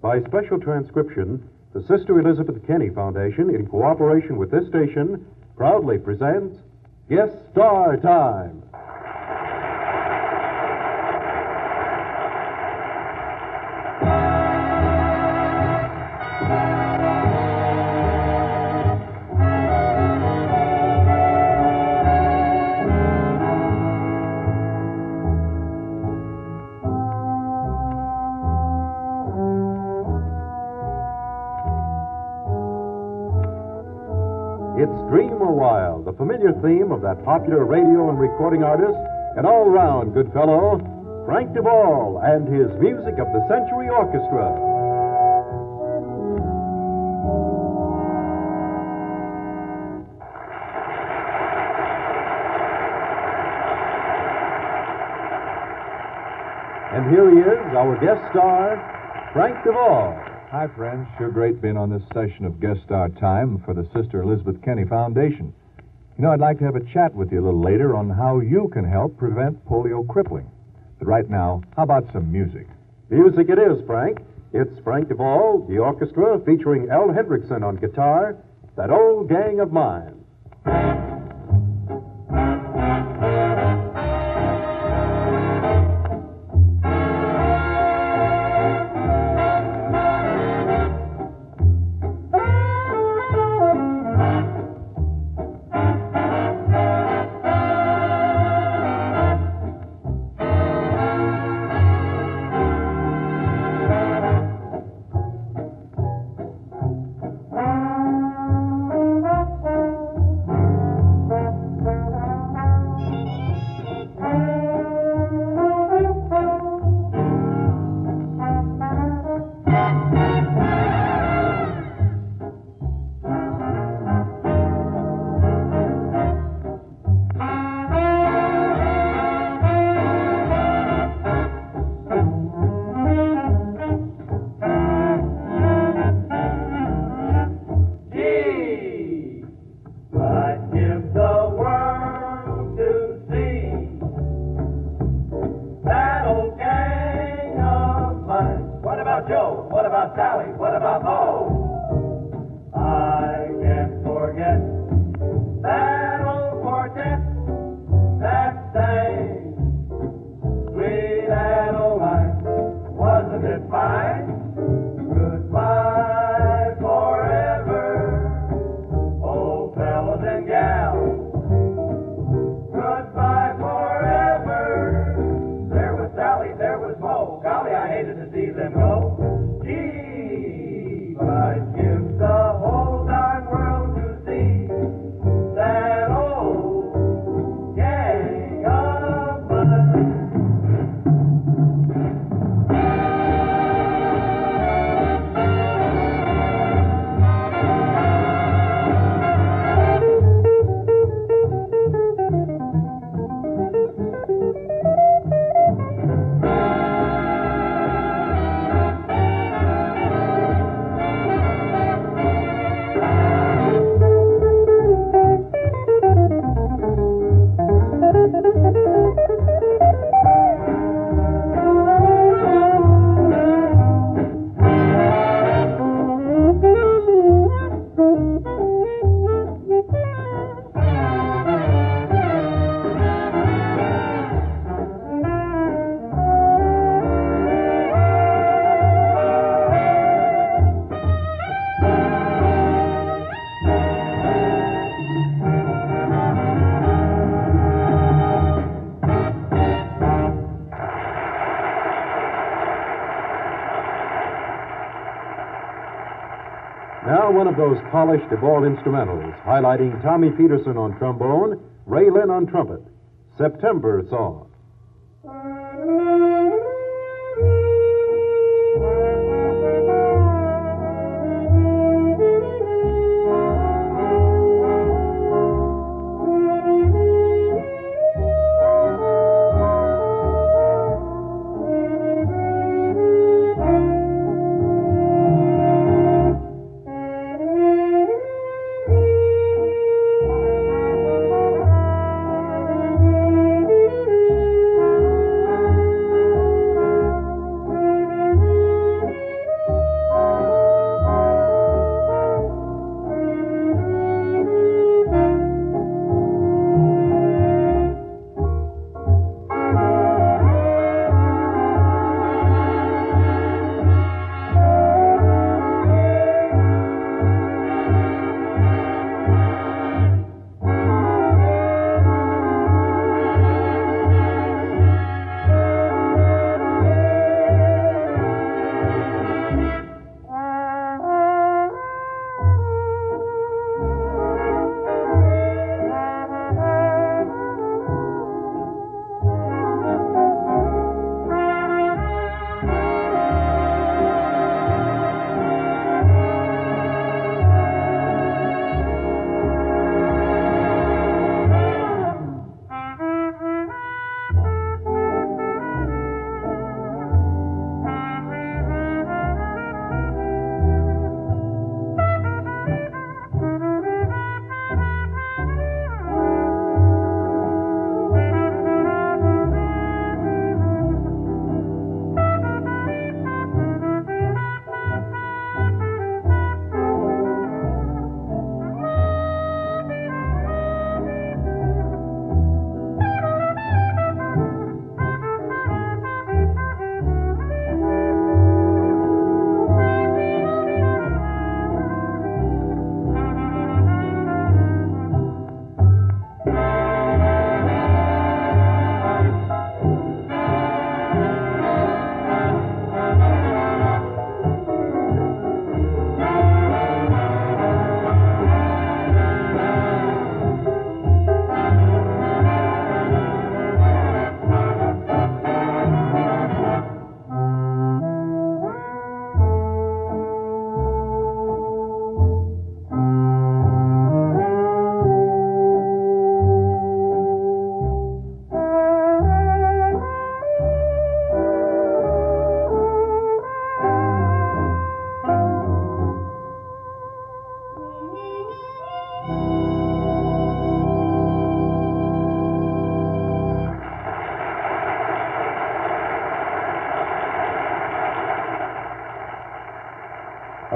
By special transcription, the Sister Elizabeth Kenny Foundation, in cooperation with this station, proudly presents Guest Star Time. It's Dream a While, the familiar theme of that popular radio and recording artist and all round good fellow, Frank DeVol, and his Music of the Century Orchestra. And here he is, our guest star, Frank DeVol. Hi, friends. Sure great being on this session of Guest Star Time for the Sister Elizabeth Kenny Foundation. You know, I'd like to have a chat with you a little later on how you can help prevent polio crippling. But right now, how about some music? Music it is, Frank. It's Frank DeVol, the orchestra, featuring Al Hendrickson on guitar, that old gang of mine. Joe? Those polished DeVol instrumentals, highlighting Tommy Pederson on trombone, Ray Linn on trumpet. September Song.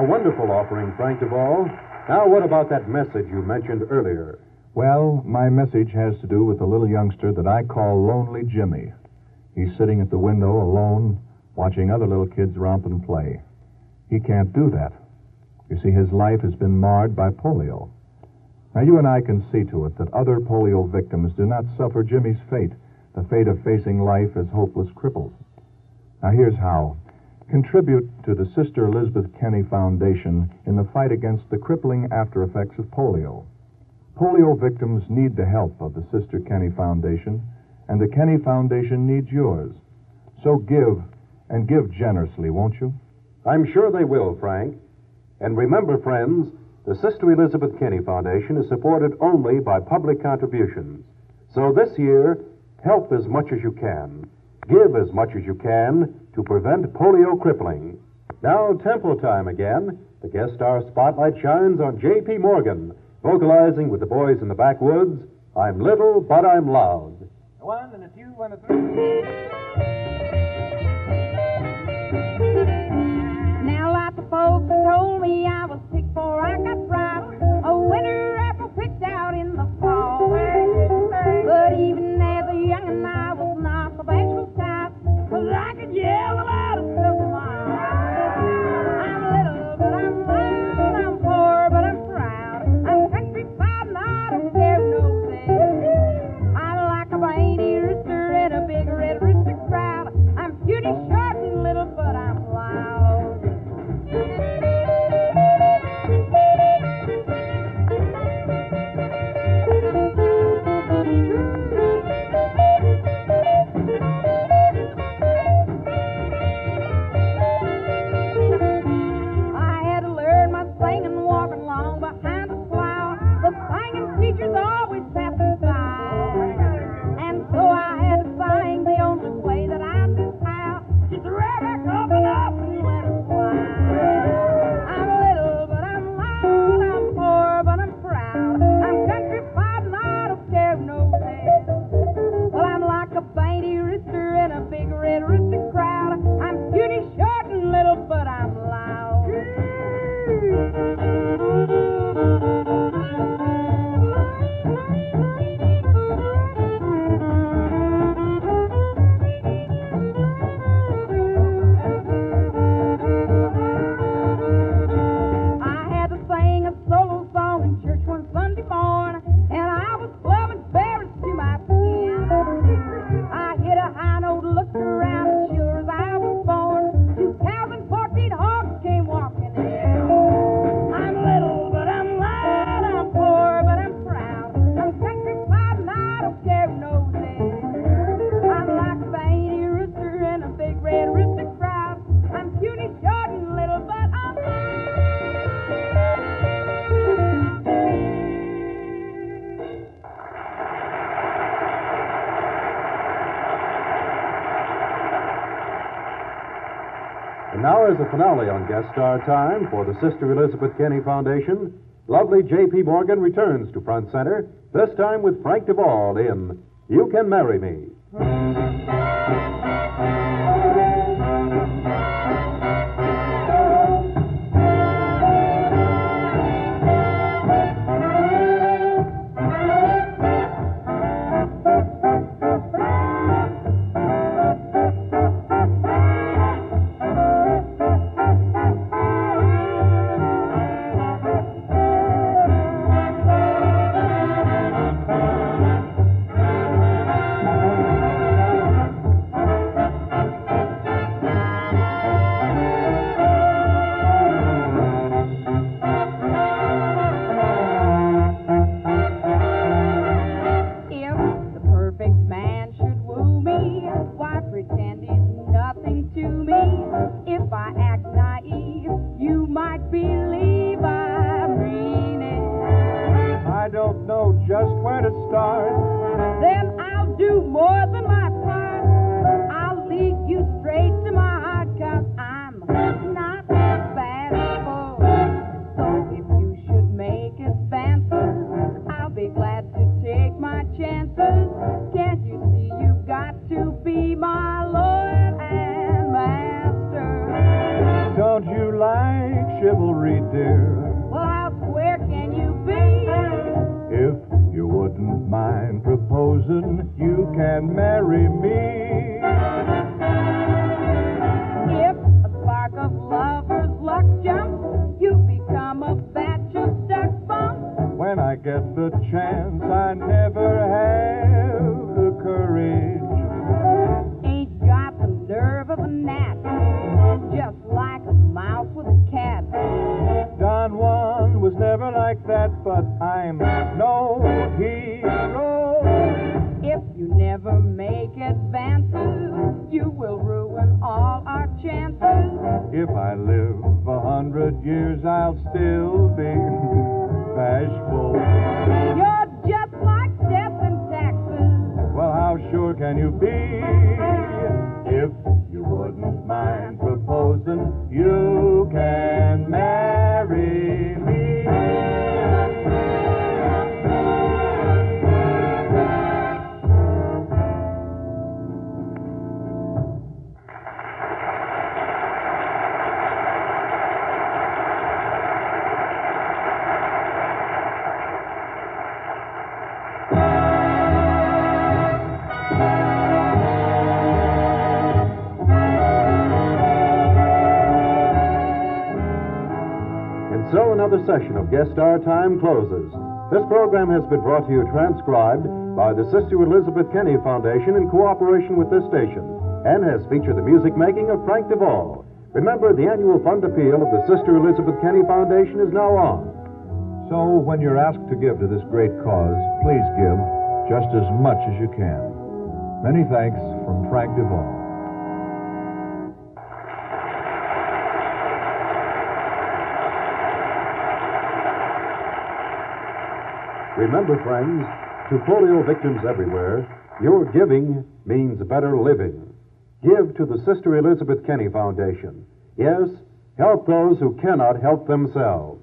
A wonderful offering, Frank DeVol. Now, what about that message you mentioned earlier? Well, my message has to do with the little youngster that I call Lonely Jimmy. He's sitting at the window alone, watching other little kids romp and play. He can't do that. You see, his life has been marred by polio. Now, you and I can see to it that other polio victims do not suffer Jimmy's fate, the fate of facing life as hopeless cripples. Now, here's how. Contribute to the Sister Elizabeth Kenny Foundation in the fight against the crippling after effects of polio. Polio victims need the help of the Sister Kenny Foundation, and the Kenny Foundation needs yours. So give, and give generously, won't you? I'm sure they will, Frank. And remember, friends, the Sister Elizabeth Kenny Foundation is supported only by public contributions. So this year, help as much as you can. Give as much as you can to prevent polio crippling. Now, tempo time again. The guest star spotlight shines on Jaye P. Morgan, vocalizing with the boys in the backwoods. I'm little, but I'm loud. A one and a two and a three. Now, lots of folks told me I was sick before I got ripe. A winter apple picked out in the fall. Now, is the finale on Guest Star Time for the Sister Elizabeth Kenny Foundation, lovely Jaye P. Morgan returns to Front Center, this time with Frank DeVol in You Can Marry Me. Chivalry, dear? Well, how square can you be? If you wouldn't mind proposing, you can marry me. If a spark of lover's luck jumps, you become a batch of duck bumps. When I get the chance, I never have the courage. Never like that, but I'm no hero. If you never make advances, you will ruin all our chances. If I live a hundred years, I'll still be bashful. You're just like death and taxes. Well, how sure can you be? Another session of Guest Star Time closes. This program has been brought to you transcribed by the Sister Elizabeth Kenny Foundation in cooperation with this station and has featured the music making of Frank DeVol. Remember, the annual fund appeal of the Sister Elizabeth Kenny Foundation is now on. So, when you're asked to give to this great cause, please give just as much as you can. Many thanks from Frank DeVol. Remember, friends, to polio victims everywhere, your giving means better living. Give to the Sister Elizabeth Kenny Foundation. Yes, help those who cannot help themselves.